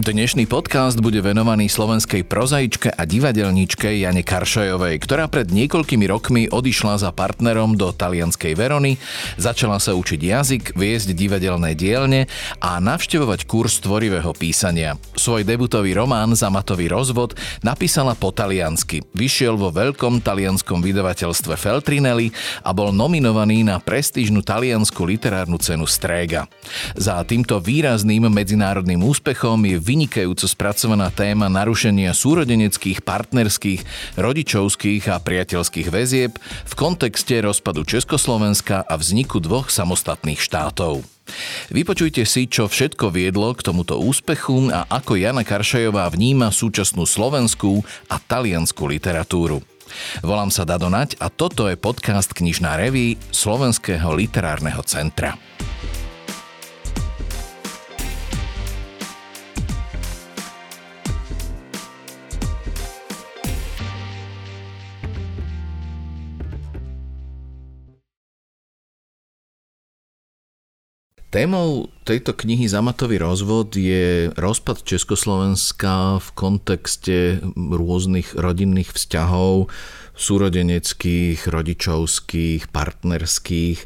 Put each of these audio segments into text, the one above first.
Dnešný podcast bude venovaný slovenskej prozaičke a divadelníčke Jane Karšajovej, ktorá pred niekoľkými rokmi odišla za partnerom do talianskej Verony, začala sa učiť jazyk, viesť divadelné dielne a navštevovať kurz tvorivého písania. Svoj debutový román Zamatový rozvod napísala po taliansky. Vyšiel vo veľkom talianskom vydavateľstve Feltrinelli a bol nominovaný na prestížnu taliansku literárnu cenu Strega. Za týmto výrazným medzinárodným úspechom je vynikajúco spracovaná téma narušenia súrodeneckých, partnerských, rodičovských a priateľských väzieb v kontexte rozpadu Československa a vzniku dvoch samostatných štátov. Vypočujte si, čo všetko viedlo k tomuto úspechu a ako Jana Karšajová vníma súčasnú slovenskú a taliansku literatúru. Volám sa Dadonať a toto je podcast Knižná reví Slovenského literárneho centra. Témou tejto knihy Zamatový rozvod je rozpad Československa v kontexte rôznych rodinných vzťahov, súrodeneckých, rodičovských, partnerských.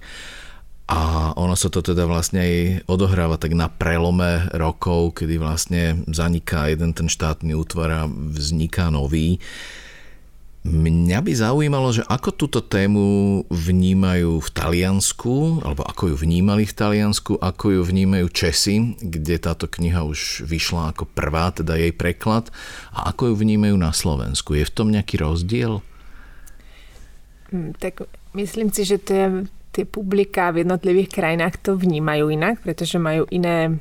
A ono sa to teda vlastne aj odohráva tak na prelome rokov, kedy vlastne zaniká jeden ten štátny útvar a vzniká nový. Mňa by zaujímalo, že ako túto tému vnímajú v Taliansku, alebo ako ju vnímali v Taliansku, ako ju vnímajú Česi, kde táto kniha už vyšla ako prvá, teda jej preklad, a ako ju vnímajú na Slovensku. Je v tom nejaký rozdiel? Hm, tak myslím si, že tie, tie publika v jednotlivých krajinách to vnímajú inak, pretože majú iné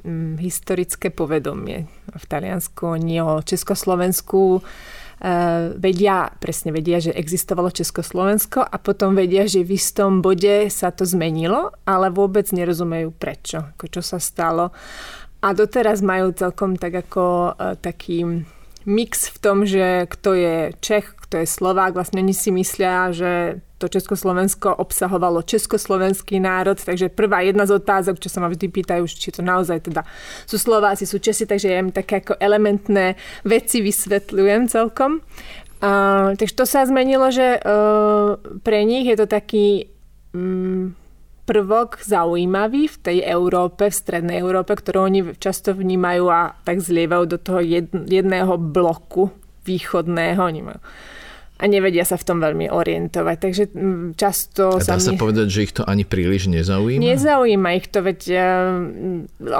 hm, historické povedomie. V Taliansku oni o Československu vedia, presne vedia, že existovalo Československo a potom vedia, že v istom bode sa to zmenilo, ale vôbec nerozumejú prečo, ako čo sa stalo. A doteraz majú celkom tak ako eh, taký mix v tom, že kto je Čech, kto je Slovák. Vlastne oni si myslia, že to Československo obsahovalo československý národ, takže prvá jedna z otázok, čo sa ma vždy pýtajú, či to naozaj teda sú Slováci, sú Česi, takže ja im také ako elementné veci vysvetľujem celkom. Uh, takže to sa zmenilo, že uh, pre nich je to taký um, prvok zaujímavý v tej Európe, v strednej Európe, ktorú oni často vnímajú a tak zlievajú do toho jedného bloku východného. Oni majú a nevedia sa v tom veľmi orientovať. Takže často... A dá sa, mi... povedať, že ich to ani príliš nezaujíma? Nezaujíma ich to, veď uh,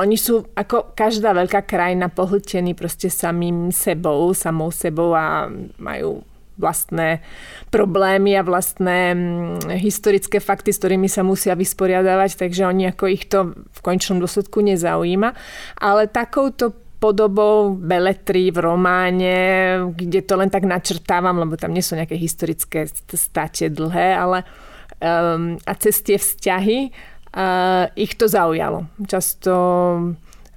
oni sú ako každá veľká krajina pohltení proste samým sebou, samou sebou a majú vlastné problémy a vlastné mm, historické fakty, s ktorými sa musia vysporiadavať, takže oni ako ich to v končnom dôsledku nezaujíma. Ale takouto podobou beletry v románe, kde to len tak načrtávam, lebo tam nie sú nejaké historické state dlhé, ale um, a cez tie vzťahy uh, ich to zaujalo. Často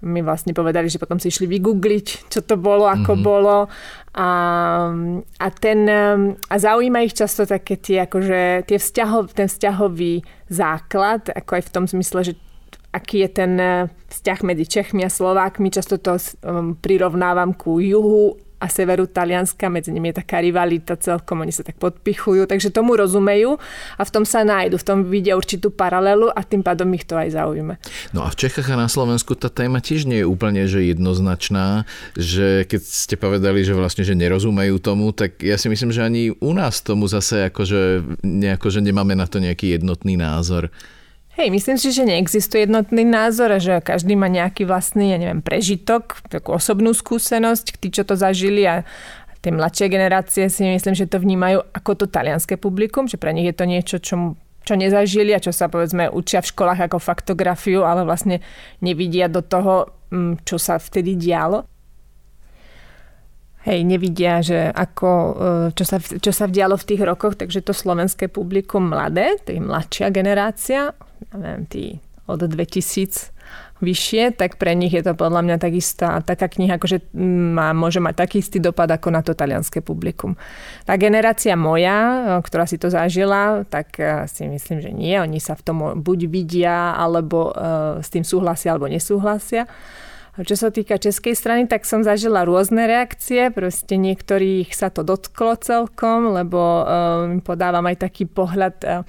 mi vlastne povedali, že potom si išli vygoogliť, čo to bolo, ako mm-hmm. bolo. A, a, ten, a zaujíma ich často také tie, akože, tie vzťahov, ten vzťahový základ, ako aj v tom zmysle, že aký je ten eh, vzťah medzi Čechmi a Slovákmi. Často to um, prirovnávam ku juhu a severu Talianska, medzi nimi je taká rivalita celkom, oni sa tak podpichujú, takže tomu rozumejú a v tom sa nájdu, v tom vidia určitú paralelu a tým pádom ich to aj zaujíma. No a v Čechách a na Slovensku tá téma tiež nie je úplne že jednoznačná, že keď ste povedali, že vlastne že nerozumejú tomu, tak ja si myslím, že ani u nás tomu zase akože, nejako, že nemáme na to nejaký jednotný názor. Hej, myslím si, že neexistuje jednotný názor a že každý má nejaký vlastný, ja neviem, prežitok, takú osobnú skúsenosť, tí, čo to zažili a tie mladšie generácie si myslím, že to vnímajú ako to talianské publikum, že pre nich je to niečo, čo, čo nezažili a čo sa povedzme učia v školách ako faktografiu, ale vlastne nevidia do toho, mm, čo sa vtedy dialo. Hej, nevidia, že ako, e, čo sa, čo sa vdialo v tých rokoch, takže to slovenské publikum mladé, je mladšia generácia, neviem, tí od 2000 vyššie, tak pre nich je to podľa mňa takistá taká kniha, akože má, môže mať taký istý dopad ako na to talianské publikum. Tá generácia moja, ktorá si to zažila, tak e, si myslím, že nie. Oni sa v tom buď vidia, alebo s tým súhlasia, alebo nesúhlasia. Čo sa týka českej strany, tak som zažila rôzne reakcie. Proste niektorých sa to dotklo celkom, lebo um, podávam aj taký pohľad, uh,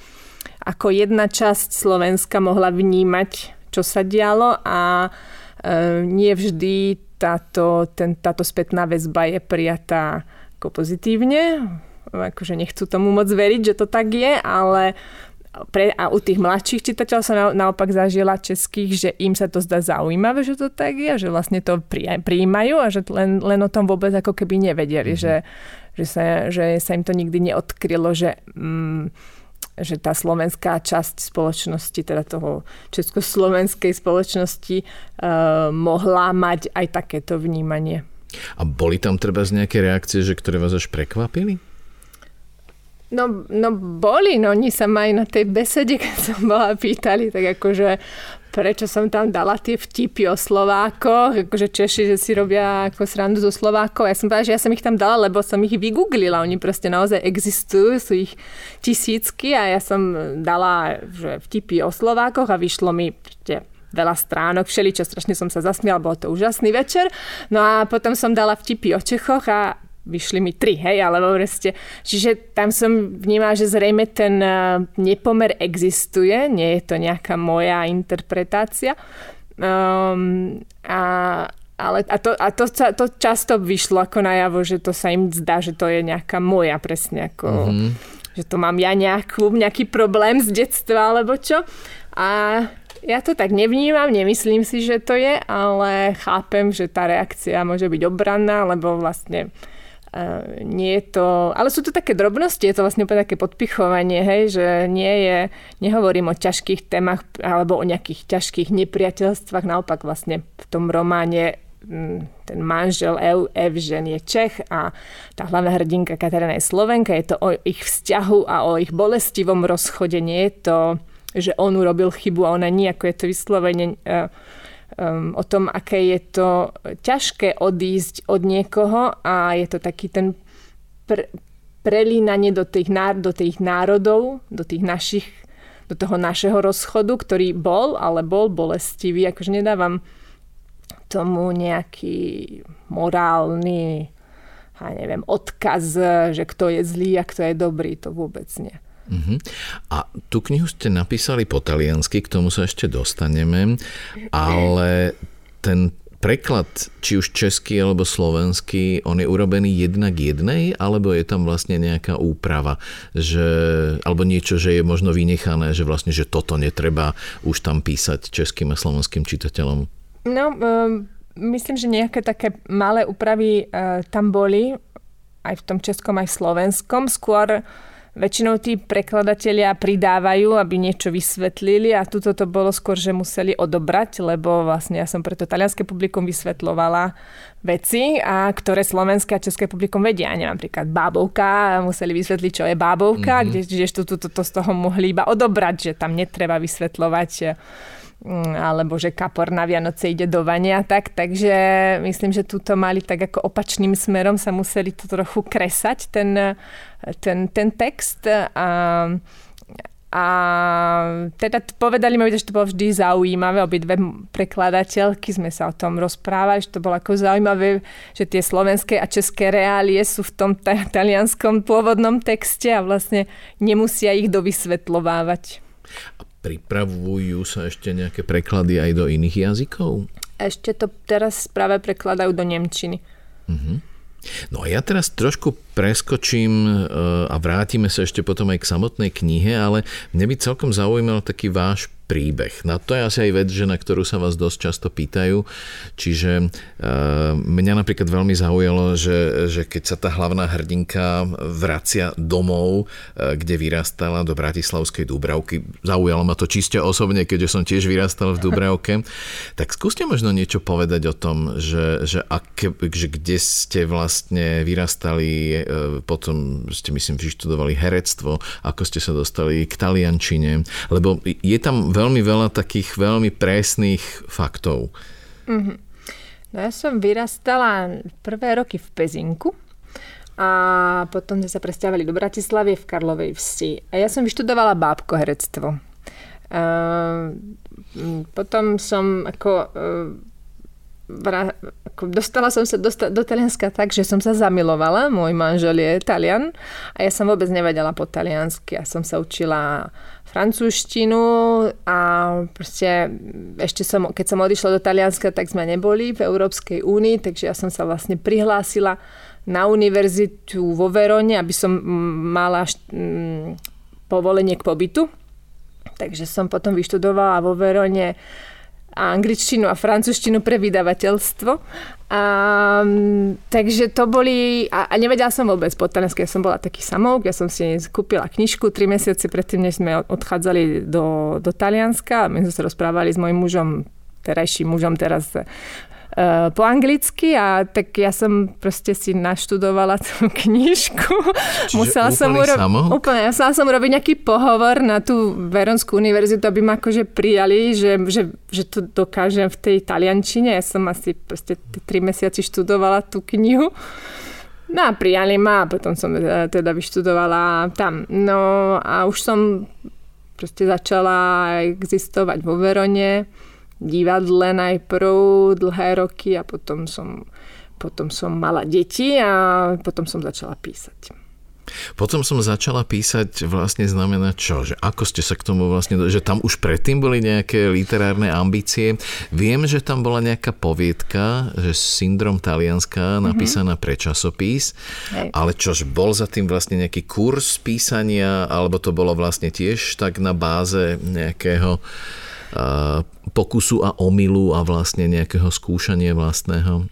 ako jedna časť Slovenska mohla vnímať, čo sa dialo a uh, nie vždy táto, ten, táto spätná väzba je prijatá ako pozitívne. Akože nechcú tomu moc veriť, že to tak je, ale pre, a u tých mladších čitateľov som na, naopak zažila českých, že im sa to zdá zaujímavé, že to tak je, že vlastne to prijímajú a že len, len o tom vôbec ako keby nevedeli, mm-hmm. že, že, sa, že sa im to nikdy neodkrylo, že, mm, že tá slovenská časť spoločnosti, teda toho československej spoločnosti uh, mohla mať aj takéto vnímanie. A boli tam treba z nejaké reakcie, že ktoré vás až prekvapili? No, no boli, no oni sa ma aj na tej besede, keď som bola pýtali, tak akože prečo som tam dala tie vtipy o Slovákoch, akože Češi, že si robia ako srandu zo Slovákov. Ja som povedala, že ja som ich tam dala, lebo som ich vygooglila. Oni proste naozaj existujú, sú ich tisícky a ja som dala že vtipy o Slovákoch a vyšlo mi veľa stránok, všeličo, strašne som sa zasmiala, bol to úžasný večer. No a potom som dala vtipy o Čechoch a vyšli mi tri, hej, alebo proste, čiže tam som vnímala, že zrejme ten eh, nepomer existuje, nie je to nejaká moja interpretácia. Um, a, ale a, to, a to, to často vyšlo ako najavo, že to sa im zdá, že to je nejaká moja presne ako, mm-hmm. že to mám ja nejakú, nejaký problém z detstva alebo čo. A ja to tak nevnímam, nemyslím si, že to je, ale chápem, že tá reakcia môže byť obranná, lebo vlastne nie je to, ale sú to také drobnosti, je to vlastne úplne také podpichovanie, hej, že nie je, nehovorím o ťažkých témach alebo o nejakých ťažkých nepriateľstvách, naopak vlastne v tom románe mm, ten manžel Ev, Evžen je Čech a tá hlavná hrdinka Katarína je Slovenka, je to o ich vzťahu a o ich bolestivom rozchode, nie je to, že on urobil chybu a ona nie, ako je to vyslovene uh, um, o tom, aké je to ťažké odísť od niekoho a je to taký ten pr- prelínanie do tých, do tých národov, do tých našich, do toho našeho rozchodu, ktorý bol, ale bol bolestivý. Akože nedávam tomu nejaký morálny ja neviem, odkaz, že kto je zlý a kto je dobrý, to vôbec nie. Uh-huh. A tú knihu ste napísali po taliansky, k tomu sa ešte dostaneme, ale ten preklad, či už český alebo slovenský, on je urobený jednak jednej, alebo je tam vlastne nejaká úprava, že, alebo niečo, že je možno vynechané, že vlastne, že toto netreba už tam písať českým a slovenským čitateľom? No, um, myslím, že nejaké také malé úpravy uh, tam boli, aj v tom českom, aj v slovenskom. Skôr uh, väčšinou tí prekladatelia pridávajú, aby niečo vysvetlili a tuto to bolo skôr, že museli odobrať, lebo vlastne ja som preto talianské publikum vysvetlovala veci, a ktoré slovenské a české publikum vedia. Neviem, napríklad bábovka, museli vysvetliť, čo je bábovka, mm-hmm. kde, kde to, to, z toho mohli iba odobrať, že tam netreba vysvetľovať alebo že kapor na Vianoce ide do vania, tak, takže myslím, že túto mali tak ako opačným smerom sa museli to trochu kresať, ten, ten, ten text a a teda povedali mi, že to bolo vždy zaujímavé, obidve prekladateľky sme sa o tom rozprávali, že to bolo ako zaujímavé, že tie slovenské a české reálie sú v tom talianskom pôvodnom texte a vlastne nemusia ich dovysvetľovávať. Pripravujú sa ešte nejaké preklady aj do iných jazykov? Ešte to teraz práve prekladajú do Nemčiny. Uh-huh. No a ja teraz trošku preskočím e, a vrátime sa ešte potom aj k samotnej knihe, ale mne by celkom zaujímal taký váš príbeh. Na to je asi aj vec, že na ktorú sa vás dosť často pýtajú. Čiže uh, mňa napríklad veľmi zaujalo, že, že keď sa tá hlavná hrdinka vracia domov, uh, kde vyrastala do Bratislavskej Dúbravky, zaujalo ma to čiste osobne, keďže som tiež vyrastal v Dúbravke, tak skúste možno niečo povedať o tom, že, že, aké, že kde ste vlastne vyrastali, uh, potom ste myslím vyštudovali herectvo, ako ste sa dostali k taliančine, lebo je tam veľmi veľa takých veľmi presných faktov. Mm-hmm. No ja som vyrastala prvé roky v Pezinku a potom sme sa presťahovali do Bratislavy v Karlovej vsi. A ja som vyštudovala bábko herectvo. Uh, potom som ako uh, dostala som sa do, Talianska tak, že som sa zamilovala. Môj manžel je Talian a ja som vôbec nevedela po taliansky. Ja som sa učila francúzštinu a proste ešte som, keď som odišla do Talianska, tak sme neboli v Európskej únii, takže ja som sa vlastne prihlásila na univerzitu vo Verone, aby som mala mm, povolenie k pobytu. Takže som potom vyštudovala vo Verone angličtinu a francúzštinu pre vydavateľstvo. A, takže to boli... A, a nevedela som vôbec po taliansky, ja som bola taký samouk, ja som si kúpila knižku tri mesiace predtým, než sme odchádzali do, do Talianska. My sme sa rozprávali s mojim mužom terajším mužom teraz po anglicky a tak ja som proste si naštudovala tú knižku. Čiže musela som urobiť, úplne, musela som urobiť nejaký pohovor na tú Veronskú univerzitu, aby ma akože prijali, že, že, že to dokážem v tej taliančine. Ja som asi proste tri mesiaci študovala tú knihu. No a prijali ma a potom som eh, teda vyštudovala tam. No a už som proste začala existovať vo Verone divadle najprv dlhé roky a potom som, potom som mala deti a potom som začala písať. Potom som začala písať vlastne znamená čo? Že ako ste sa k tomu vlastne... Že tam už predtým boli nejaké literárne ambície. Viem, že tam bola nejaká poviedka, že Syndrom Talianska mhm. napísaná mm-hmm. pre časopis. Hej. Ale čož bol za tým vlastne nejaký kurz písania, alebo to bolo vlastne tiež tak na báze nejakého pokusu a omylu a vlastne nejakého skúšania vlastného?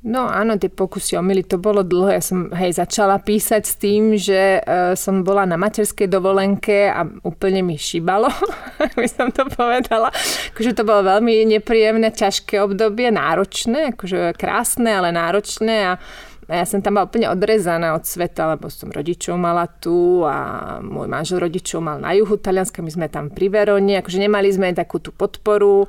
No áno, tie pokusy omily, to bolo dlho. Ja som hej, začala písať s tým, že uh, som bola na materskej dovolenke a úplne mi šibalo, by som to povedala. Akože to bolo veľmi nepríjemné, ťažké obdobie, náročné, akože krásne, ale náročné a a ja som tam bola úplne odrezaná od sveta, lebo som rodičov mala tu a môj manžel rodičov mal na juhu Talianska, my sme tam pri Verone, akože nemali sme takú tú podporu.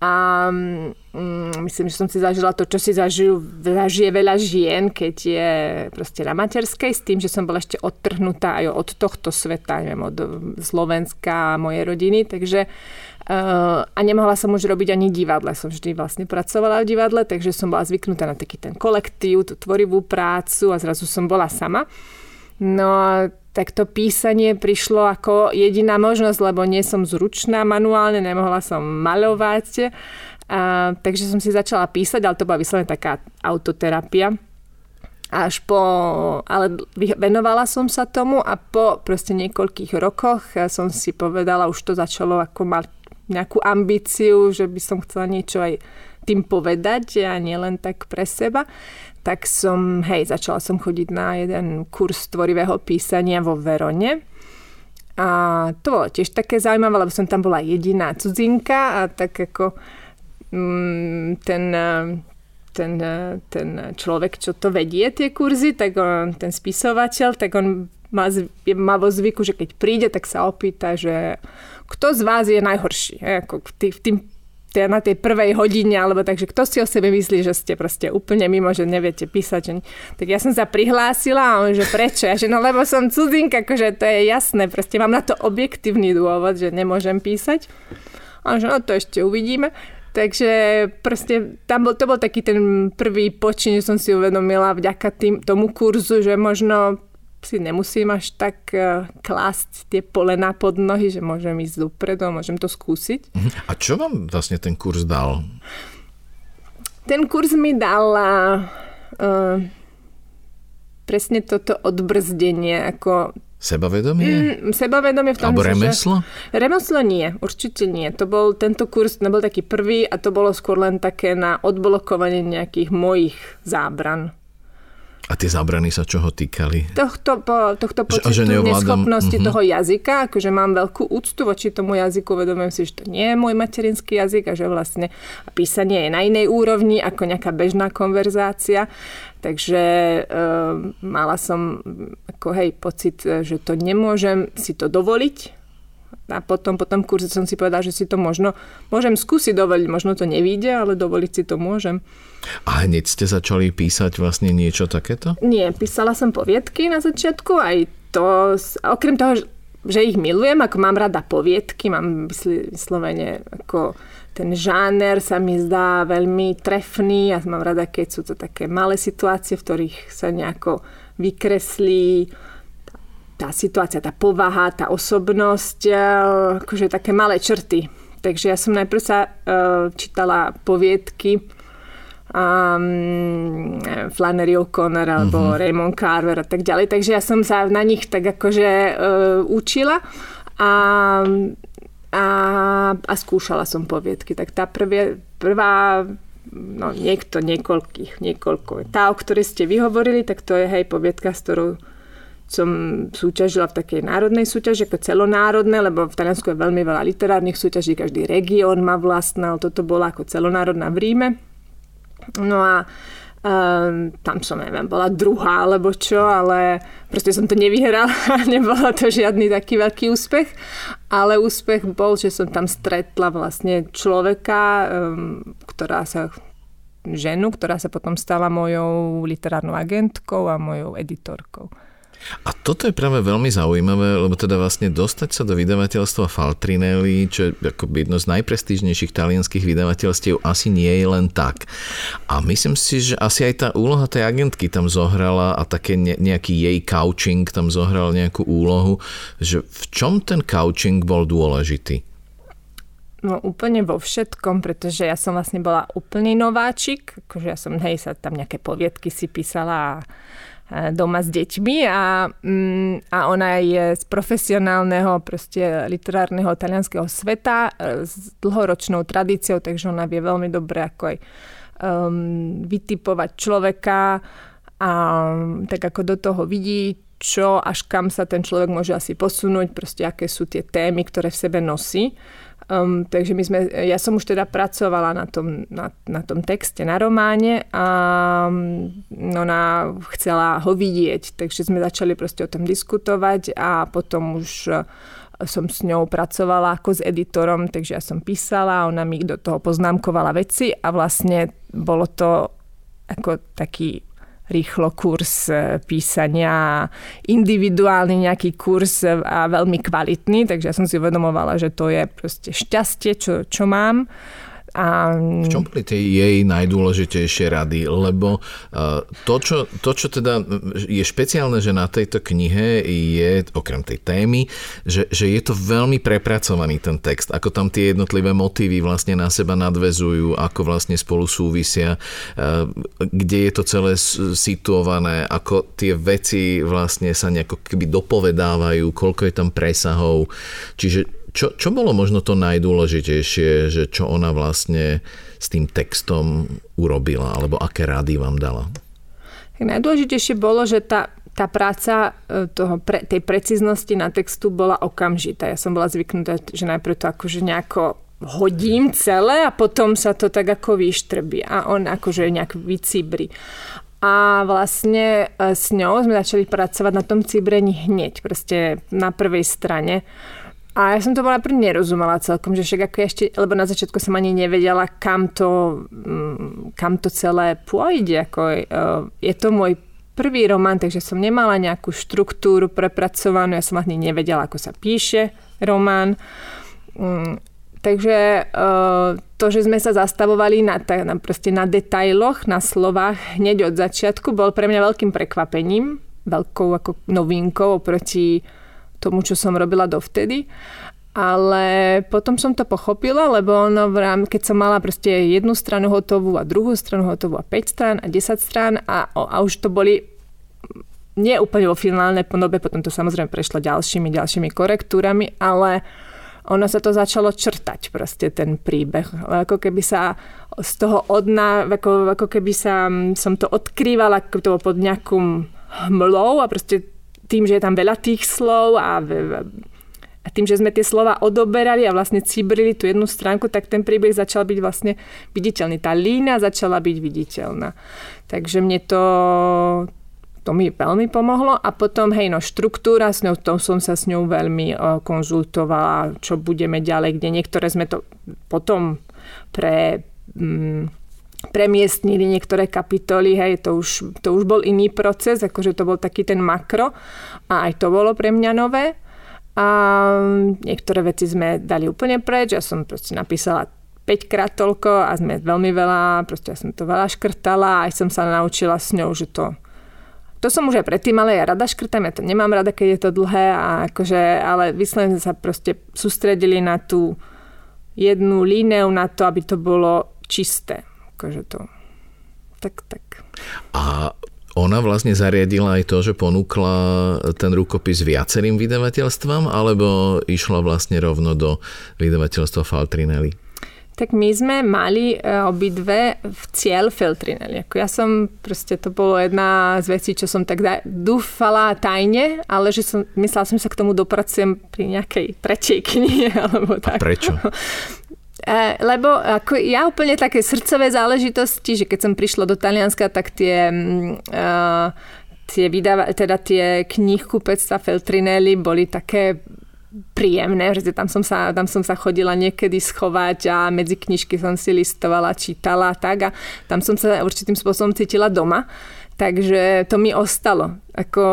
A mm, myslím, že som si zažila to, čo si zažijú, zažije veľa žien, keď je proste na materskej, s tým, že som bola ešte odtrhnutá aj od tohto sveta, neviem, od Slovenska a mojej rodiny, takže Uh, a nemohla som už robiť ani divadle. Som vždy vlastne pracovala v divadle, takže som bola zvyknutá na taký ten kolektív, tú tvorivú prácu a zrazu som bola sama. No a tak to písanie prišlo ako jediná možnosť, lebo nie som zručná manuálne, nemohla som maľovať. A, takže som si začala písať, ale to bola vyslovene taká autoterapia. Až po, ale venovala som sa tomu a po proste niekoľkých rokoch som si povedala, už to začalo ako mať nejakú ambíciu, že by som chcela niečo aj tým povedať a nielen tak pre seba, tak som, hej, začala som chodiť na jeden kurz tvorivého písania vo Verone. A to bolo tiež také zaujímavé, lebo som tam bola jediná cudzinka a tak ako mm, ten, ten, ten človek, čo to vedie, tie kurzy, tak on, ten spisovateľ, tak on má, má vo zvyku, že keď príde, tak sa opýta, že kto z vás je najhorší. He, ako tý, v tým, tý, na tej prvej hodine, alebo takže kto si o sebe myslí, že ste proste úplne mimo, že neviete písať. Že... Tak ja som sa prihlásila a on, že prečo? Ja, že no lebo som cudzinka, akože to je jasné, proste mám na to objektívny dôvod, že nemôžem písať. A že no to ešte uvidíme. Takže proste tam bol, to bol taký ten prvý počin, že som si uvedomila vďaka tým, tomu kurzu, že možno si nemusím až tak uh, klásť tie polena pod nohy, že môžem ísť dopredu a môžem to skúsiť. Mhm. A čo vám vlastne ten kurz dal? Ten kurz mi dal uh, presne toto odbrzdenie, ako Sebavedomie? Mm, sebavedomie v tom, Alebo remeslo? Že, remeslo nie, určite nie. To bol, tento kurz nebol taký prvý a to bolo skôr len také na odblokovanie nejakých mojich zábran. A tie zábrany sa čoho týkali? Tohto, po, tohto pocitu že, že neschopnosti uh-huh. toho jazyka, akože mám veľkú úctu voči tomu jazyku, vedomujem si, že to nie je môj materinský jazyk a že vlastne písanie je na inej úrovni ako nejaká bežná konverzácia. Takže e, mala som ako hej, pocit, že to nemôžem si to dovoliť, a potom po tom kurze som si povedala, že si to možno môžem skúsiť dovoliť, možno to nevíde, ale dovoliť si to môžem. A hneď ste začali písať vlastne niečo takéto? Nie, písala som poviedky na začiatku, aj to, okrem toho, že ich milujem, ako mám rada poviedky, mám vyslovene ako ten žáner sa mi zdá veľmi trefný a mám rada, keď sú to také malé situácie, v ktorých sa nejako vykreslí tá situácia, tá povaha, tá osobnosť, akože také malé črty. Takže ja som najprv sa uh, čítala poviedky um, Flannery O'Connor alebo uh-huh. Raymond Carver a tak ďalej. Takže ja som sa na nich tak akože uh, učila a, a, a skúšala som poviedky. Tak tá prvie, prvá no niekto, niekoľkých, niekoľko. Tá, o ktorej ste vyhovorili, tak to je hej poviedka, s ktorou som súťažila v takej národnej súťaži, ako celonárodné, lebo v Taliansku je veľmi veľa literárnych súťaží, každý región má vlastné, ale toto bola ako celonárodná v Ríme. No a Um, tam som, neviem, bola druhá alebo čo, ale proste som to nevyhrala, nebola to žiadny taký veľký úspech, ale úspech bol, že som tam stretla vlastne človeka, um, ktorá sa ženu, ktorá sa potom stala mojou literárnou agentkou a mojou editorkou. A toto je práve veľmi zaujímavé, lebo teda vlastne dostať sa do vydavateľstva Faltrinelli, čo je akoby jedno z najprestížnejších talianských vydavateľstiev, asi nie je len tak. A myslím si, že asi aj tá úloha tej agentky tam zohrala a také nejaký jej couching tam zohral nejakú úlohu, že v čom ten couching bol dôležitý? No úplne vo všetkom, pretože ja som vlastne bola úplný nováčik, akože ja som, hej, sa tam nejaké poviedky si písala a doma s deťmi a, mm, a ona je z profesionálneho proste literárneho talianského sveta e, s dlhoročnou tradíciou, takže ona vie veľmi dobre ako aj um, vytipovať človeka a tak ako do toho vidí, čo až kam sa ten človek môže asi posunúť, proste aké sú tie témy, ktoré v sebe nosí. Um, takže my sme, ja som už teda pracovala na tom, na, na tom texte, na románe a um, ona chcela ho vidieť, takže sme začali proste o tom diskutovať a potom už uh, som s ňou pracovala ako s editorom, takže ja som písala, ona mi do toho poznámkovala veci a vlastne bolo to ako taký rýchlo kurz e, písania, individuálny nejaký kurz a veľmi kvalitný, takže ja som si uvedomovala, že to je proste šťastie, čo, čo mám a... V čom boli tie jej najdôležitejšie rady? Lebo uh, to čo, to, čo teda je špeciálne, že na tejto knihe je, okrem tej témy, že, že je to veľmi prepracovaný ten text, ako tam tie jednotlivé motívy vlastne na seba nadvezujú, ako vlastne spolu súvisia, uh, kde je to celé situované, ako tie veci vlastne sa nejako keby dopovedávajú, koľko je tam presahov. Čiže čo, čo bolo možno to najdôležitejšie, že čo ona vlastne s tým textom urobila, alebo aké rady vám dala? Najdôležitejšie bolo, že tá, tá práca e, toho pre, tej preciznosti na textu bola okamžitá. Ja som bola zvyknutá, že najprv to akože nejako hodím celé a potom sa to tak ako vyštrbí a on akože nejak vycibri. A vlastne e, s ňou sme začali pracovať na tom cibrení hneď, proste na prvej strane. A ja som to bola prvý nerozumela celkom, že však ako ešte, lebo na začiatku som ani nevedela, kam to, mm, kam to celé pôjde. Ako, e, je to môj prvý román, takže som nemala nejakú štruktúru prepracovanú, ja som ani nevedela, ako sa píše román. Mm, takže e, to, že sme sa zastavovali na, na, na detailoch, na slovách hneď od začiatku, bol pre mňa veľkým prekvapením, veľkou ako novinkou oproti tomu, čo som robila dovtedy. Ale potom som to pochopila, lebo ono, keď som mala proste jednu stranu hotovú a druhú stranu hotovú a 5 strán a 10 strán a, a už to boli nie úplne vo finálnej podobe, potom to samozrejme prešlo ďalšími, ďalšími korektúrami, ale ono sa to začalo črtať proste ten príbeh. Ako keby sa z toho odna, ako, ako keby sa som to odkrývala ako to pod nejakým hmlou a proste tým, že je tam veľa tých slov a, a tým, že sme tie slova odoberali a vlastne cibrili tú jednu stránku, tak ten príbeh začal byť vlastne viditeľný. Tá lína začala byť viditeľná. Takže mne to, to mi veľmi pomohlo a potom, hej, no štruktúra, s ňou, tom som sa s ňou veľmi uh, konzultovala, čo budeme ďalej, kde niektoré sme to potom pre um, premiestnili niektoré kapitoly, hej, to už, to už bol iný proces, akože to bol taký ten makro a aj to bolo pre mňa nové. A niektoré veci sme dali úplne preč. Ja som proste napísala 5 krát toľko a sme veľmi veľa, proste ja som to veľa škrtala a aj som sa naučila s ňou, že to to som už aj predtým, ale ja rada škrtám, ja to nemám rada, keď je to dlhé, a akože, ale vyslovene sa proste sústredili na tú jednu líneu, na to, aby to bolo čisté. Akože to, tak, tak. A ona vlastne zariadila aj to, že ponúkla ten rukopis viacerým vydavateľstvám, alebo išla vlastne rovno do vydavateľstva Faltrinelli? Tak my sme mali e, obidve v cieľ Feltrinelli. Ako ja som, proste to bolo jedna z vecí, čo som tak dúfala tajne, ale že som, myslela som, že sa k tomu dopracujem pri nejakej tretej knihe. Alebo tak. A prečo? E, lebo ako ja úplne také srdcové záležitosti, že keď som prišla do Talianska, tak tie uh, tie, vydáva, teda tie knihkupectva Feltrinelli boli také príjemné, že tam som, sa, tam som sa chodila niekedy schovať a medzi knižky som si listovala, čítala tak a tam som sa určitým spôsobom cítila doma. Takže to mi ostalo. Ako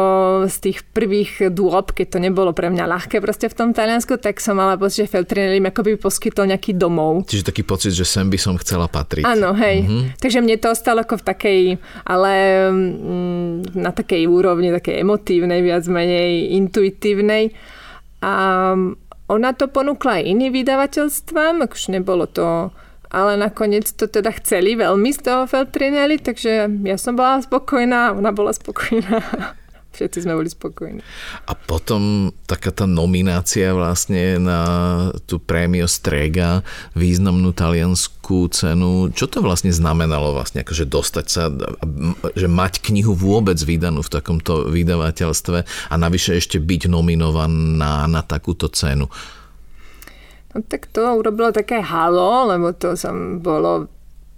z tých prvých dôb, keď to nebolo pre mňa ľahké proste v tom Taliansku, tak som mala pocit, že Feltrinelli mi ako by poskytol nejaký domov. Čiže taký pocit, že sem by som chcela patriť. Áno, hej. Mm-hmm. Takže mne to ostalo ako v takej, ale mm, na takej úrovni, takej emotívnej, viac menej intuitívnej. A ona to ponúkla aj iným vydavateľstvám, akože nebolo to ale nakoniec to teda chceli veľmi z toho Feltrinelli, takže ja som bola spokojná, ona bola spokojná. Všetci sme boli spokojní. A potom taká tá nominácia vlastne na tú prémio Strega, významnú talianskú cenu. Čo to vlastne znamenalo vlastne, akože dostať sa, že mať knihu vôbec vydanú v takomto vydavateľstve a navyše ešte byť nominovaná na takúto cenu? No tak to urobilo také halo, lebo to som bolo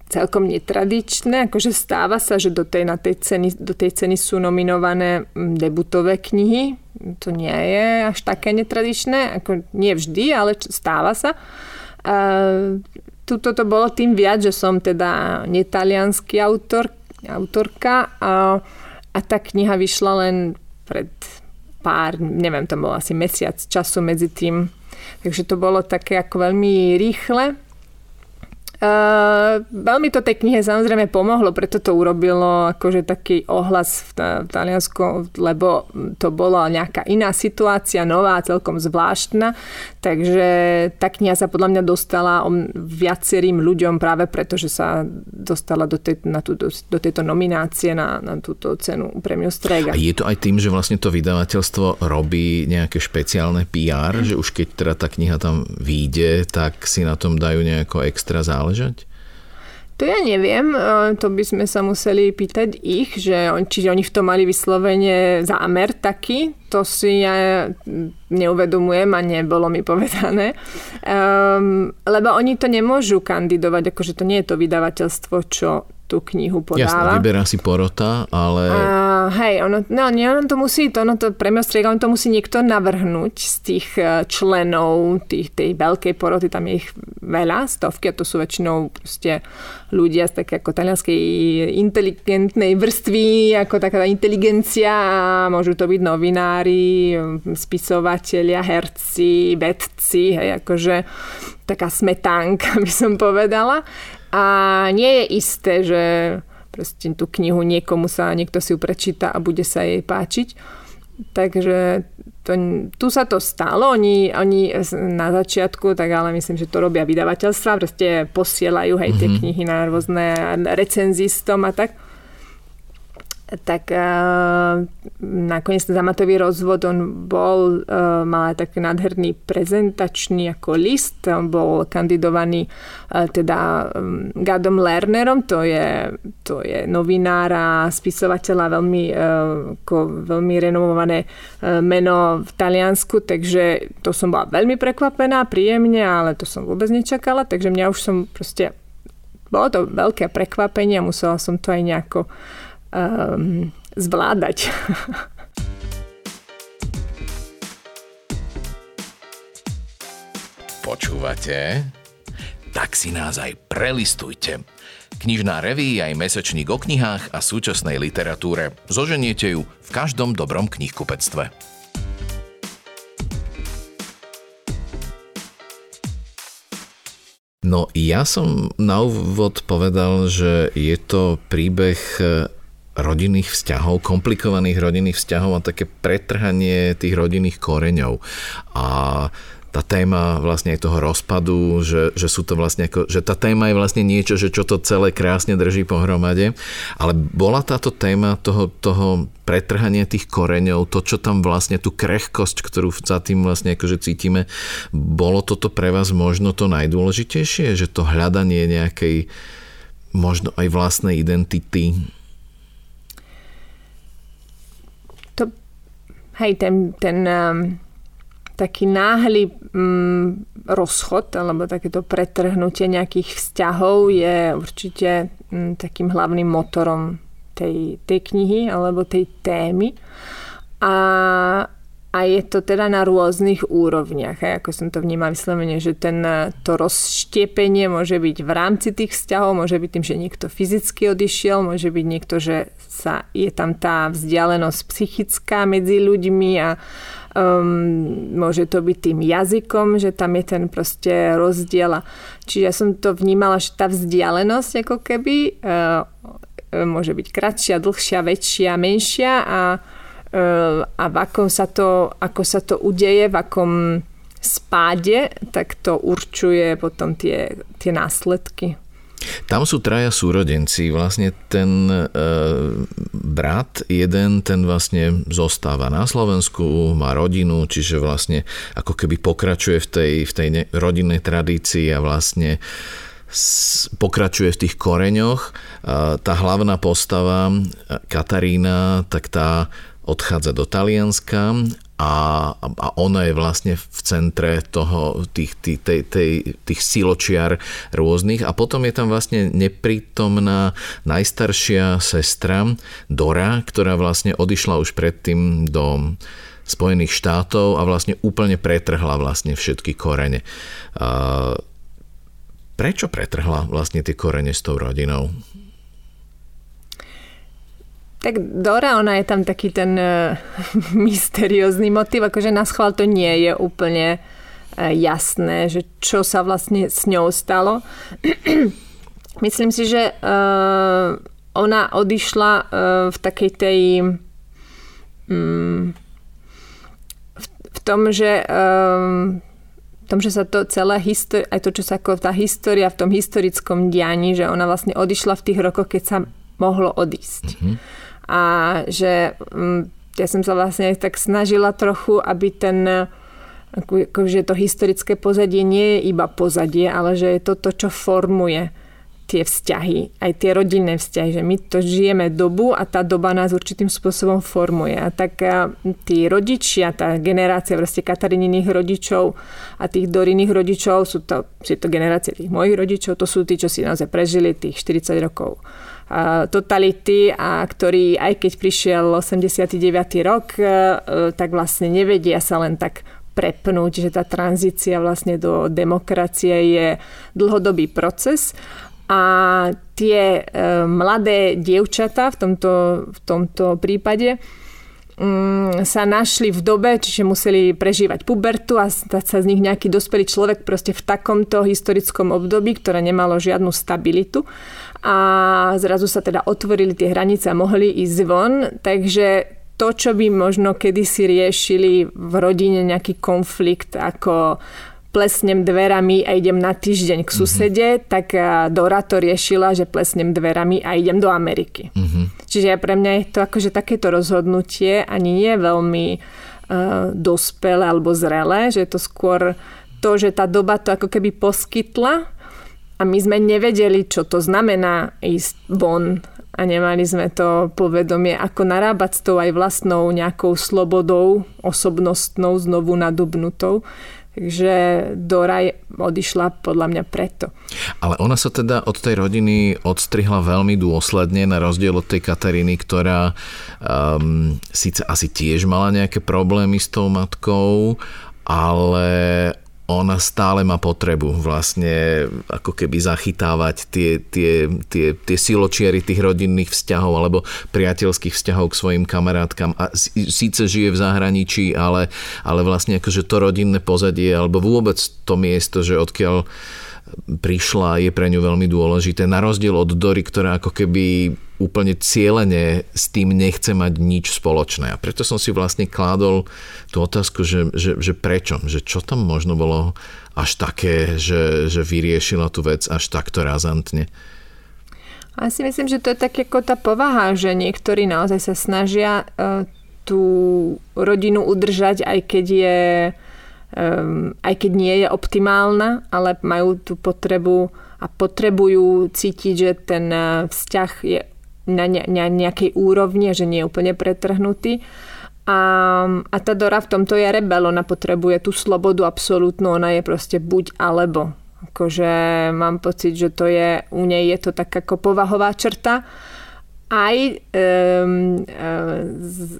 celkom netradičné, akože stáva sa, že do tej, na tej ceny, do tej ceny sú nominované mm, debutové knihy. To nie je až také netradičné, ako nie vždy, ale stáva sa. A, tuto to bolo tým viac, že som teda netalianský autor, autorka a, a tá kniha vyšla len pred pár, neviem, to bolo asi mesiac času medzi tým. Takže to bolo také ako veľmi rýchle Uh, veľmi to tej knihe samozrejme pomohlo, preto to urobilo akože taký ohlas v, v Taliansku, lebo to bola nejaká iná situácia, nová, celkom zvláštna, takže tá kniha sa podľa mňa dostala viacerým ľuďom práve preto, že sa dostala do, tej, na tú, do, do tejto nominácie na, na túto cenu premiu Strega. A je to aj tým, že vlastne to vydavateľstvo robí nejaké špeciálne PR, mm. že už keď teda tá kniha tam vyjde, tak si na tom dajú nejako extra záležať? Záležať? To ja neviem, e, to by sme sa museli pýtať ich, že on, čiže oni v tom mali vyslovene zámer taký, to si ja neuvedomujem a nebolo mi povedané. Um, lebo oni to nemôžu kandidovať, akože to nie je to vydavateľstvo, čo tú knihu podáva. Jasne, vyberá si porota, ale... A, hej, ono, no, nie, ono to musí, to, ono to premiostriega, on to musí niekto navrhnúť z tých e, členov tých, tej veľkej poroty, tam je ich veľa, stovky, a to sú väčšinou proste ľudia z také ako talianskej inteligentnej vrstvy, ako taká inteligencia, a môžu to byť novinári, spisovatelia, herci, vedci, hej, akože taká smetánka, by som povedala. A nie je isté, že proste tú knihu niekomu sa, niekto si ju prečíta a bude sa jej páčiť. Takže to, tu sa to stalo, oni, oni na začiatku, tak ale myslím, že to robia vydavateľstva, proste posielajú hej, tie mm-hmm. knihy na rôzne recenzistom a tak tak uh, nakoniec ten zamatový rozvod, on bol, uh, mal taký nádherný prezentačný ako list, on bol kandidovaný uh, teda um, Gadom Lernerom, to je, to je novinár a spisovateľ veľmi, uh, ako veľmi renomované uh, meno v Taliansku, takže to som bola veľmi prekvapená, príjemne, ale to som vôbec nečakala, takže mňa už som proste bolo to veľké prekvapenie a musela som to aj nejako um, zvládať. Počúvate? Tak si nás aj prelistujte. Knižná reví aj mesačník o knihách a súčasnej literatúre. Zoženiete ju v každom dobrom knihkupectve. No ja som na úvod povedal, že je to príbeh rodinných vzťahov, komplikovaných rodinných vzťahov a také pretrhanie tých rodinných koreňov. A tá téma vlastne aj toho rozpadu, že, že sú to vlastne ako, že tá téma je vlastne niečo, že čo to celé krásne drží pohromade. Ale bola táto téma toho, toho pretrhania tých koreňov, to, čo tam vlastne, tú krehkosť, ktorú za tým vlastne akože cítime, bolo toto pre vás možno to najdôležitejšie, že to hľadanie nejakej možno aj vlastnej identity? Hej, ten, ten um taký náhly mm, rozchod alebo takéto pretrhnutie nejakých vzťahov je určite mm, takým hlavným motorom tej, tej knihy alebo tej témy. A, a je to teda na rôznych úrovniach. Aj ako som to vnímala vyslovene, že ten, to rozštiepenie môže byť v rámci tých vzťahov, môže byť tým, že niekto fyzicky odišiel, môže byť niekto, že sa, je tam tá vzdialenosť psychická medzi ľuďmi a, Um, môže to byť tým jazykom, že tam je ten proste rozdiel. Čiže ja som to vnímala, že tá vzdialenosť ako keby uh, môže byť kratšia, dlhšia, väčšia, menšia a, a v akom sa to, ako sa to udeje, v akom spáde, tak to určuje potom tie, tie následky. Tam sú traja súrodenci. Vlastne ten e, brat, jeden, ten vlastne zostáva na Slovensku, má rodinu, čiže vlastne ako keby pokračuje v tej, v tej ne, rodinnej tradícii a vlastne pokračuje v tých koreňoch. E, tá hlavná postava, Katarína, tak tá odchádza do Talianska a, a ona je vlastne v centre toho, tých, tých, tej, tej, tých siločiar rôznych a potom je tam vlastne neprítomná najstaršia sestra Dora, ktorá vlastne odišla už predtým do Spojených štátov a vlastne úplne pretrhla vlastne všetky korene. Prečo pretrhla vlastne tie korene s tou rodinou? Tak Dora, ona je tam taký ten uh, mysteriózny motiv, akože na schvál to nie je úplne uh, jasné, že čo sa vlastne s ňou stalo. Myslím si, že uh, ona odišla uh, v takej tej um, v, v tom, že v tom, že sa to celé histori- aj to, čo sa ako tá história v tom historickom dianí, že ona vlastne odišla v tých rokoch, keď sa mohlo odísť. Mm-hmm a že mm, ja som sa vlastne tak snažila trochu, aby ten akože to historické pozadie nie je iba pozadie, ale že je to to, čo formuje tie vzťahy, aj tie rodinné vzťahy, že my to žijeme dobu a tá doba nás určitým spôsobom formuje. A tak tí rodičia, tá generácia vlastne Katarininých rodičov a tých Doriných rodičov, sú to, sú to generácie tých mojich rodičov, to sú tí, čo si naozaj prežili tých 40 rokov totality a ktorý aj keď prišiel 89. rok, e, tak vlastne nevedia sa len tak prepnúť, že tá tranzícia vlastne do demokracie je dlhodobý proces a tie mladé dievčatá v tomto, v tomto prípade mm, sa našli v dobe, čiže museli prežívať pubertu a stať sa z nich nejaký dospelý človek proste v takomto historickom období, ktoré nemalo žiadnu stabilitu a zrazu sa teda otvorili tie hranice a mohli ísť von, takže to, čo by možno kedysi riešili v rodine nejaký konflikt ako plesnem dverami a idem na týždeň k mhm. susede, mm-hmm. tak Dora to riešila, že plesnem dverami a idem do Ameriky. Mm-hmm. Čiže pre mňa je to akože takéto rozhodnutie ani nie je veľmi uh, dospelé alebo zrelé, že je to skôr to, že tá doba to ako keby poskytla a my sme nevedeli, čo to znamená ísť von a nemali sme to povedomie, ako narábať s tou aj vlastnou nejakou slobodou, osobnostnou, znovu nadobnutou. Takže Dora odišla podľa mňa preto. Ale ona sa teda od tej rodiny odstrihla veľmi dôsledne, na rozdiel od tej Kataríny, ktorá um, síce asi tiež mala nejaké problémy s tou matkou, ale ona stále má potrebu vlastne ako keby zachytávať tie, tie, tie, tie siločiery tých rodinných vzťahov alebo priateľských vzťahov k svojim kamarátkam. A síce žije v zahraničí, ale, ale vlastne akože to rodinné pozadie alebo vôbec to miesto, že odkiaľ prišla, je pre ňu veľmi dôležité. Na rozdiel od Dory, ktorá ako keby úplne cieľene s tým nechce mať nič spoločné. A preto som si vlastne kládol tú otázku, že, že, že prečo? Že čo tam možno bolo až také, že, že vyriešila tú vec až takto razantne? Ja si myslím, že to je tak ako tá povaha, že niektorí naozaj sa snažia uh, tú rodinu udržať, aj keď je um, aj keď nie je optimálna, ale majú tú potrebu a potrebujú cítiť, že ten vzťah je na, ne, na nejakej úrovni, že nie je úplne pretrhnutý. A, a tá Dora v tomto je rebel, ona potrebuje tú slobodu absolútnu, ona je proste buď alebo. Akože mám pocit, že to je, u nej je to tak ako povahová črta aj um,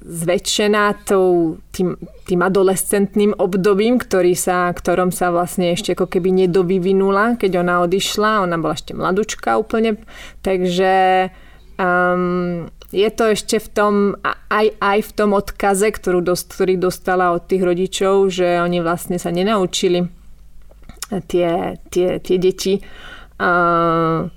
zväčšená tou, tým, tým adolescentným obdobím, ktorý sa, ktorom sa vlastne ešte ako keby nedovyvinula, keď ona odišla. Ona bola ešte mladučka úplne. Takže Um, je to ešte v tom, aj, aj v tom odkaze, ktorú dost, ktorý dostala od tých rodičov, že oni vlastne sa nenaučili tie, tie, tie deti uh,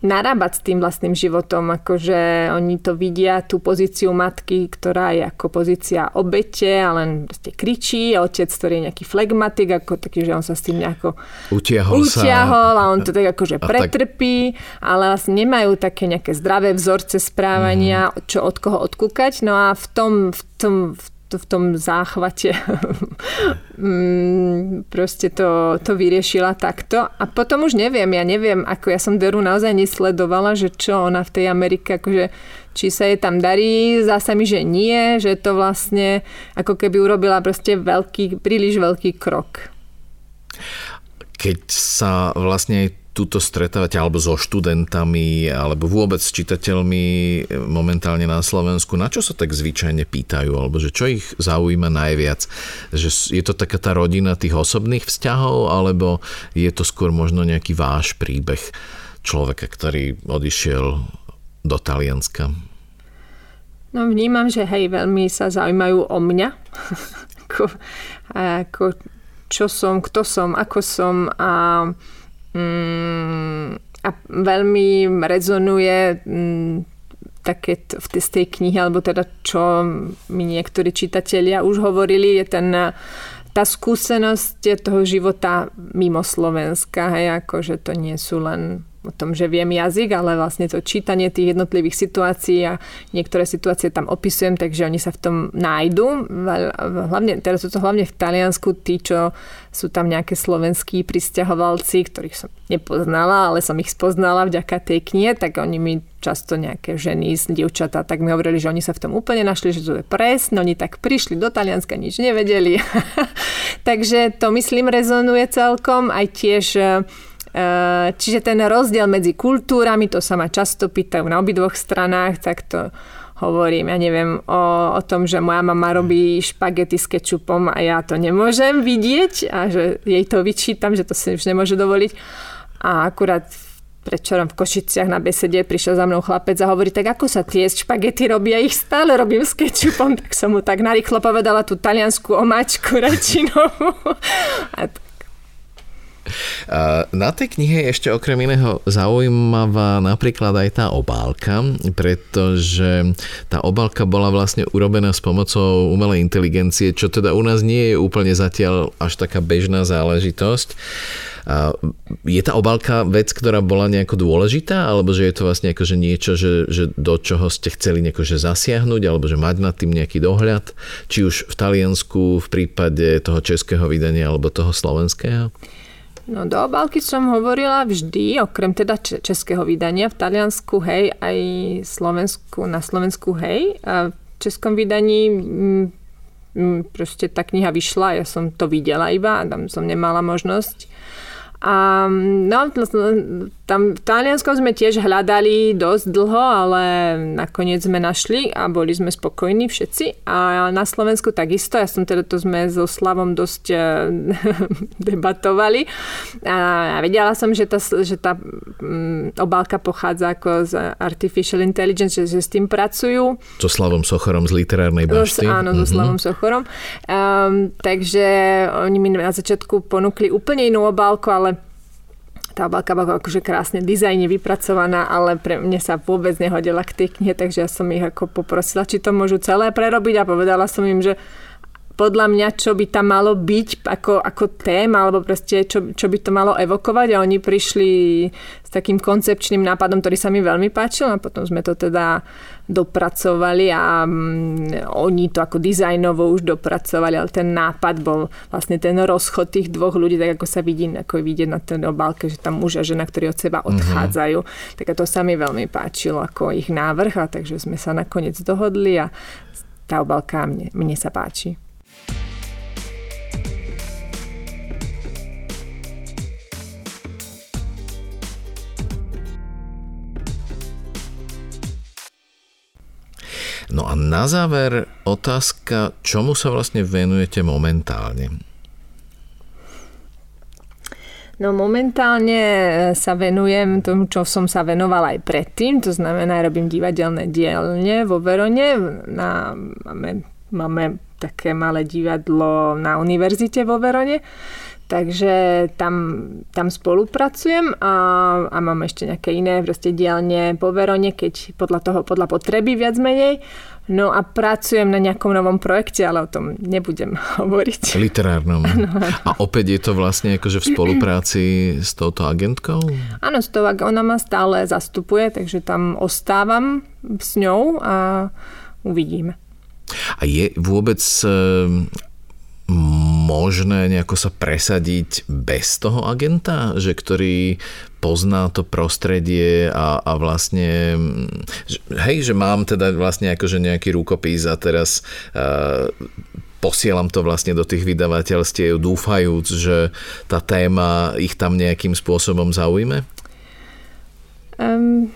narábať s tým vlastným životom, akože oni to vidia, tú pozíciu matky, ktorá je ako pozícia obete a len proste kričí a otec, ktorý je nejaký flegmatik, ako taký, že on sa s tým nejako utiahol, utiahol a on to tak akože pretrpí, tak. ale vlastne nemajú také nejaké zdravé vzorce správania, mm. čo od koho odkúkať. No a v tom, v tom, v v tom záchvate mm, proste to, to vyriešila takto. A potom už neviem, ja neviem, ako ja som Deru naozaj nesledovala, že čo ona v tej Amerike, akože či sa jej tam darí, zasa mi, že nie, že to vlastne ako keby urobila proste veľký, príliš veľký krok. Keď sa vlastne túto stretávate alebo so študentami alebo vôbec s čitateľmi momentálne na Slovensku, na čo sa tak zvyčajne pýtajú alebo že čo ich zaujíma najviac? Že je to taká tá rodina tých osobných vzťahov alebo je to skôr možno nejaký váš príbeh človeka, ktorý odišiel do Talianska? No vnímam, že hej, veľmi sa zaujímajú o mňa. ako, ako čo som, kto som, ako som a a veľmi rezonuje mm, také v z tej knihy, alebo teda čo mi niektorí čitatelia už hovorili, je ten tá skúsenosť toho života mimo Slovenska, hej, ako že to nie sú len o tom, že viem jazyk, ale vlastne to čítanie tých jednotlivých situácií a niektoré situácie tam opisujem, takže oni sa v tom nájdu. Hlavne, teraz sú to hlavne v Taliansku tí, čo sú tam nejaké slovenskí pristahovalci, ktorých som nepoznala, ale som ich spoznala vďaka tej knihe, tak oni mi často nejaké ženy, dievčatá, tak mi hovorili, že oni sa v tom úplne našli, že to je presne, oni tak prišli do Talianska, nič nevedeli. takže to myslím rezonuje celkom, aj tiež Eh, čiže ten rozdiel medzi kultúrami, to sa ma často pýtajú na obidvoch stranách, tak to hovorím, ja neviem o, o tom, že moja mama robí špagety s kečupom a ja to nemôžem vidieť a že jej to vyčítam, že to si už nemôže dovoliť. A akurát predčerom v Košiciach na besede prišiel za mnou chlapec a hovorí, tak ako sa tie špagety robia, ich stále robím s kečupom, tak som mu tak narýchlo povedala tú taliansku omáčku račinovú. A na tej knihe je ešte okrem iného zaujímavá napríklad aj tá obálka, pretože tá obálka bola vlastne urobená s pomocou umelej inteligencie, čo teda u nás nie je úplne zatiaľ až taká bežná záležitosť. Je tá obálka vec, ktorá bola nejako dôležitá, alebo že je to vlastne ako, že niečo, že, že do čoho ste chceli nejako, že zasiahnuť, alebo že mať nad tým nejaký dohľad, či už v Taliansku, v prípade toho českého vydania, alebo toho slovenského? No do obálky som hovorila vždy, okrem teda českého vydania v Taliansku, hej, aj Slovensku, na Slovensku, hej. A v českom vydaní m, m, proste tá kniha vyšla, ja som to videla iba, tam som nemala možnosť a no, tam v Talianskom sme tiež hľadali dosť dlho, ale nakoniec sme našli a boli sme spokojní všetci. A na Slovensku takisto, ja som teda to sme so Slavom dosť eh, debatovali. A vedela som, že tá, že tá mm, obálka pochádza ako z Artificial Intelligence, že, že s tým pracujú. So Slavom Sochorom z literárnej bašty. Áno, so mm-hmm. Slavom Sochorom. Um, takže oni mi na začiatku ponúkli úplne inú obálku, ale tá obálka bola akože krásne dizajne vypracovaná, ale pre mne sa vôbec nehodila k tej knihe, takže ja som ich ako poprosila, či to môžu celé prerobiť a povedala som im, že podľa mňa, čo by tam malo byť ako, ako téma, alebo proste čo, čo by to malo evokovať a oni prišli s takým koncepčným nápadom, ktorý sa mi veľmi páčil a potom sme to teda dopracovali a um, oni to ako dizajnovo už dopracovali, ale ten nápad bol vlastne ten rozchod tých dvoch ľudí, tak ako sa vidí, ako vidieť na tej obálke, že tam muž a žena, ktorí od seba mhm. odchádzajú. Mm-hmm. Tak to sa mi veľmi páčilo ako ich návrh a takže sme sa nakoniec dohodli a tá obálka mne, mne sa páči. No a na záver otázka, čomu sa vlastne venujete momentálne? No momentálne sa venujem tomu, čo som sa venovala aj predtým, to znamená, robím divadelné dielne vo Verone. Na, máme, máme také malé divadlo na univerzite vo Verone. Takže tam, tam spolupracujem a, a mám ešte nejaké iné proste dielne po Verone, keď podľa toho, podľa potreby viac menej. No a pracujem na nejakom novom projekte, ale o tom nebudem hovoriť. Literárnom. Ano. A opäť je to vlastne akože v spolupráci s touto agentkou? Áno, s tou, ona ma stále zastupuje, takže tam ostávam s ňou a uvidíme. A je vôbec možné nejako sa presadiť bez toho agenta, že ktorý pozná to prostredie a, a vlastne hej, že mám teda vlastne akože nejaký rukopis a teraz uh, posielam to vlastne do tých vydavateľstiev, dúfajúc, že tá téma ich tam nejakým spôsobom zaujme? Um,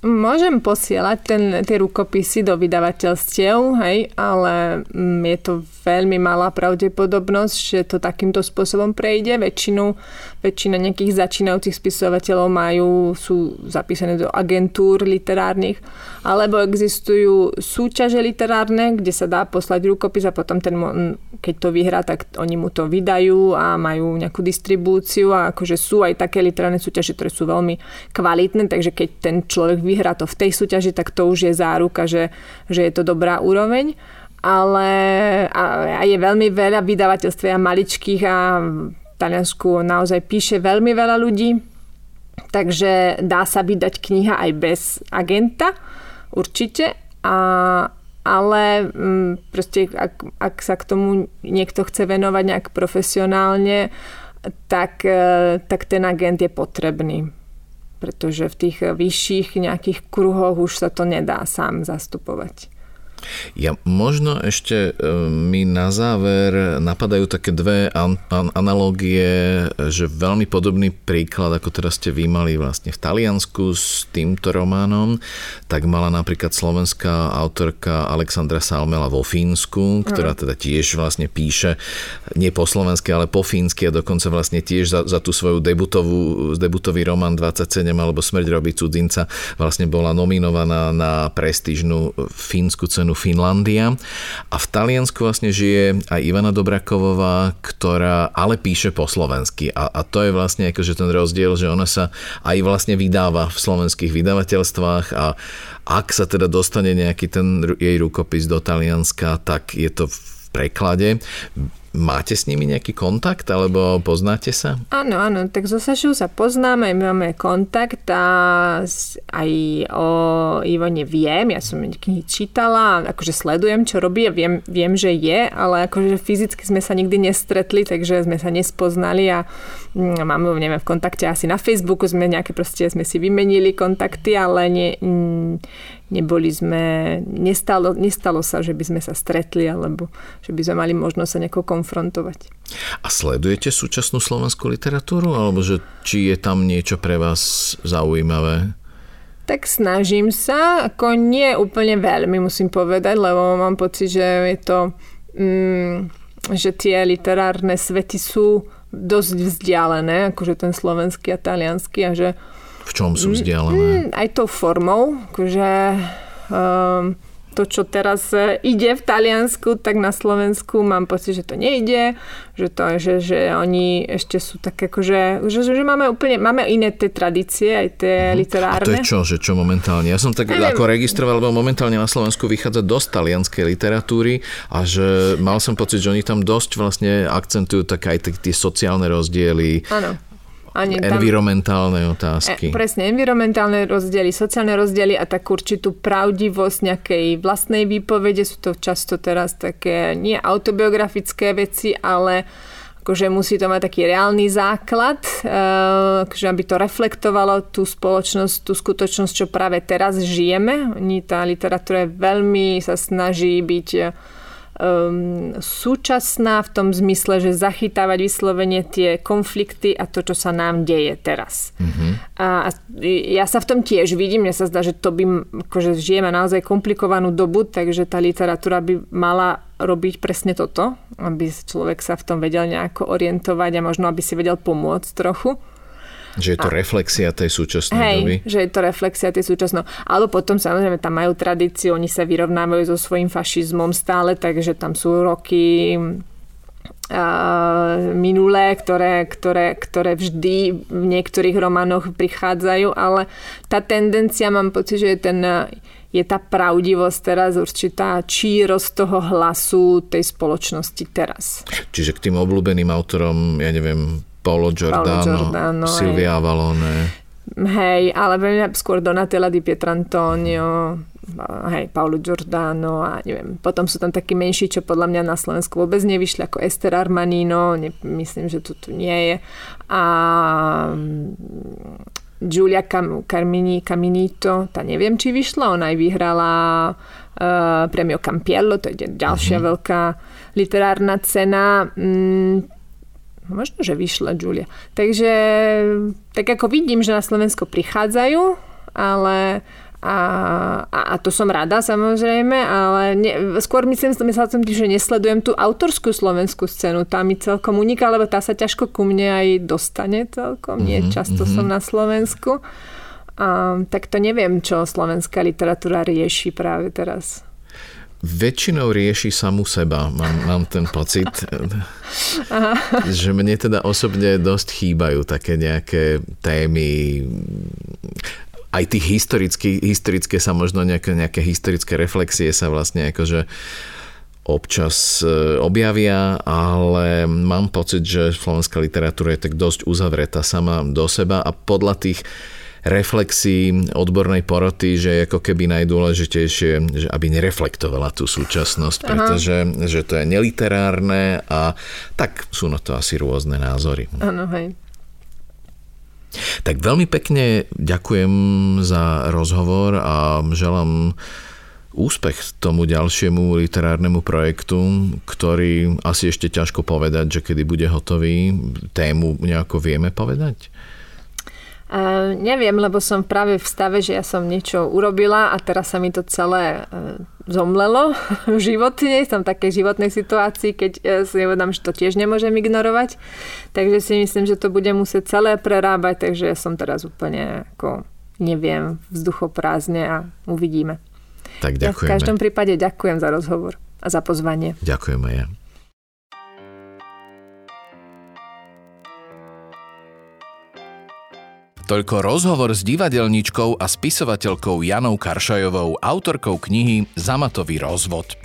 Môžem posielať ten, tie rukopisy do vydavateľstiev, hej, ale mm, je to veľmi malá pravdepodobnosť, že to takýmto spôsobom prejde. Väčšinu, väčšina nejakých začínajúcich spisovateľov majú, sú zapísané do agentúr literárnych, alebo existujú súťaže literárne, kde sa dá poslať rukopis a potom ten, keď to vyhrá, tak oni mu to vydajú a majú nejakú distribúciu a akože sú aj také literárne súťaže, ktoré sú veľmi kvalitné, takže keď ten človek vyhrá to v tej súťaži, tak to už je záruka, že, že je to dobrá úroveň. Ale a, a je veľmi veľa vydavateľstv a maličkých a v Taliansku naozaj píše veľmi veľa ľudí, takže dá sa vydať kniha aj bez agenta, určite. A, ale mm, proste ak, ak sa k tomu niekto chce venovať nejak profesionálne, tak, e, tak ten agent je potrebný pretože v tých vyšších nejakých kruhoch už sa to nedá sám zastupovať. Ja možno ešte e, mi na záver napadajú také dve an- an- analógie, že veľmi podobný príklad, ako teraz ste vy mali vlastne v Taliansku s týmto románom, tak mala napríklad slovenská autorka Alexandra Salmela vo Fínsku, ktorá teda tiež vlastne píše nie po slovensky, ale po fínsky a dokonca vlastne tiež za, za tú svoju debutovú, debutový román 27 alebo Smrť robí cudzinca vlastne bola nominovaná na prestížnu fínsku cenu menu Finlandia. A v Taliansku vlastne žije aj Ivana Dobrakovová, ktorá ale píše po slovensky. A, a to je vlastne akože ten rozdiel, že ona sa aj vlastne vydáva v slovenských vydavateľstvách a ak sa teda dostane nejaký ten jej rukopis do Talianska, tak je to v preklade. Máte s nimi nejaký kontakt, alebo poznáte sa? Áno, áno, tak so Sašou sa poznáme, my máme kontakt a aj o Ivone viem, ja som knihy čítala, akože sledujem, čo robí a viem, viem, že je, ale akože fyzicky sme sa nikdy nestretli, takže sme sa nespoznali a mm, máme, neviem, v kontakte asi na Facebooku sme nejaké proste, sme si vymenili kontakty, ale nie, neboli sme, nestalo, nestalo sa, že by sme sa stretli alebo že by sme mali možnosť sa nejako konfrontovať. A sledujete súčasnú slovenskú literatúru alebo že či je tam niečo pre vás zaujímavé? Tak snažím sa, ako nie úplne veľmi musím povedať, lebo mám pocit, že je to, mm, že tie literárne svety sú dosť vzdialené, akože ten slovenský a talianský a že v čom sú vzdialené? Mm, aj tou formou, akože um, to, čo teraz e, ide v Taliansku, tak na Slovensku mám pocit, že to nejde, že, to, že, že oni ešte sú tak akože, že, že máme úplne, máme iné tie tradície, aj tie uh-huh. literárne. A to je čo, že čo momentálne? Ja som tak Neviem. ako registroval, lebo momentálne na Slovensku vychádza dosť talianskej literatúry a že mal som pocit, že oni tam dosť vlastne akcentujú tak aj tie sociálne rozdiely. Áno ani environmentálne tam, otázky. E, presne, environmentálne rozdiely, sociálne rozdiely a takú určitú pravdivosť nejakej vlastnej výpovede. Sú to často teraz také nie autobiografické veci, ale akože musí to mať taký reálny základ, e, akože aby to reflektovalo tú spoločnosť, tú skutočnosť, čo práve teraz žijeme. Tá literatúra veľmi sa snaží byť um, súčasná v tom zmysle, že zachytávať vyslovene tie konflikty a to, čo sa nám deje teraz. Mm-hmm. A ja sa v tom tiež vidím, mne sa zdá, že to by, akože žijeme naozaj komplikovanú dobu, takže tá literatúra by mala robiť presne toto, aby človek sa v tom vedel nejako orientovať a možno aby si vedel pomôcť trochu. Že je to a, reflexia tej súčasnej hej, doby? že je to reflexia tej súčasnej. Ale potom samozrejme tam majú tradíciu, oni sa vyrovnávajú so svojím fašizmom stále, takže tam sú roky minulé, ktoré, ktoré, ktoré vždy v niektorých románoch prichádzajú, ale tá tendencia, mám pocit, že je, ten, je tá pravdivosť teraz určitá čírosť toho hlasu tej spoločnosti teraz. Čiže k tým obľúbeným autorom, ja neviem, Paolo Giordano, Paolo Giordano Silvia hej. Avalone. Hej, ale veľmi skôr Donatella di Pietrantonio, hej, Paolo Giordano a neviem. Potom sú tam takí menší, čo podľa mňa na Slovensku vôbec nevyšli, ako Esther Armanino, ne, myslím, že to tu nie je. A mm, Giulia Cam, Carmini, Caminito, tá neviem, či vyšla, ona aj vyhrala uh, premio Campiello, to je ďalšia uh-huh. veľká literárna cena. Mm, Možno, že vyšla Julia. Takže tak ako vidím, že na Slovensko prichádzajú, ale a, a, a to som rada samozrejme, ale ne, skôr myslím, myslela som tým, že nesledujem tú autorskú slovenskú scénu. Tá mi celkom uniká, lebo tá sa ťažko ku mne aj dostane celkom. Nie mm-hmm, často mm-hmm. som na Slovensku. A, tak to neviem, čo slovenská literatúra rieši práve teraz väčšinou rieši samu seba. Mám, mám ten pocit, Aha. že mne teda osobne dosť chýbajú také nejaké témy aj tých historické, historické sa možno nejaké, nejaké historické reflexie sa vlastne akože občas e, objavia, ale mám pocit, že slovenská literatúra je tak dosť uzavretá sama do seba a podľa tých reflexii odbornej poroty, že je ako keby najdôležitejšie, že aby nereflektovala tú súčasnosť, pretože že to je neliterárne a tak sú na to asi rôzne názory. Áno, hej. Tak veľmi pekne ďakujem za rozhovor a želám úspech tomu ďalšiemu literárnemu projektu, ktorý asi ešte ťažko povedať, že kedy bude hotový. Tému nejako vieme povedať? Uh, neviem, lebo som práve v stave, že ja som niečo urobila a teraz sa mi to celé uh, zomlelo v živote. Som v takej životnej situácii, keď uh, si uvedám, že to tiež nemôžem ignorovať. Takže si myslím, že to budem musieť celé prerábať, takže ja som teraz úplne ako neviem, vzduchoprázdne a uvidíme. Tak ďakujem. Ja v každom prípade ďakujem za rozhovor a za pozvanie. Ďakujem aj ja. Toľko rozhovor s divadelníčkou a spisovateľkou Janou Karšajovou, autorkou knihy Zamatový rozvod.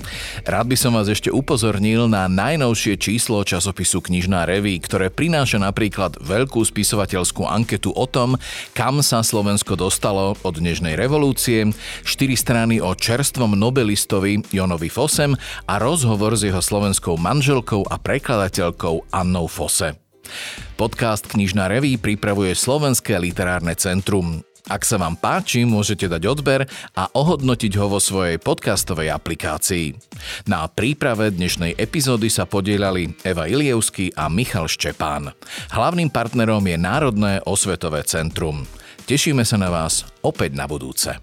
Rád by som vás ešte upozornil na najnovšie číslo časopisu Knižná reví, ktoré prináša napríklad veľkú spisovateľskú anketu o tom, kam sa Slovensko dostalo od dnešnej revolúcie, štyri strany o čerstvom nobelistovi Jonovi Fosem a rozhovor s jeho slovenskou manželkou a prekladateľkou Annou Fose. Podcast Knižná reví pripravuje Slovenské literárne centrum. Ak sa vám páči, môžete dať odber a ohodnotiť ho vo svojej podcastovej aplikácii. Na príprave dnešnej epizódy sa podielali Eva Ilievsky a Michal Ščepán. Hlavným partnerom je Národné osvetové centrum. Tešíme sa na vás opäť na budúce.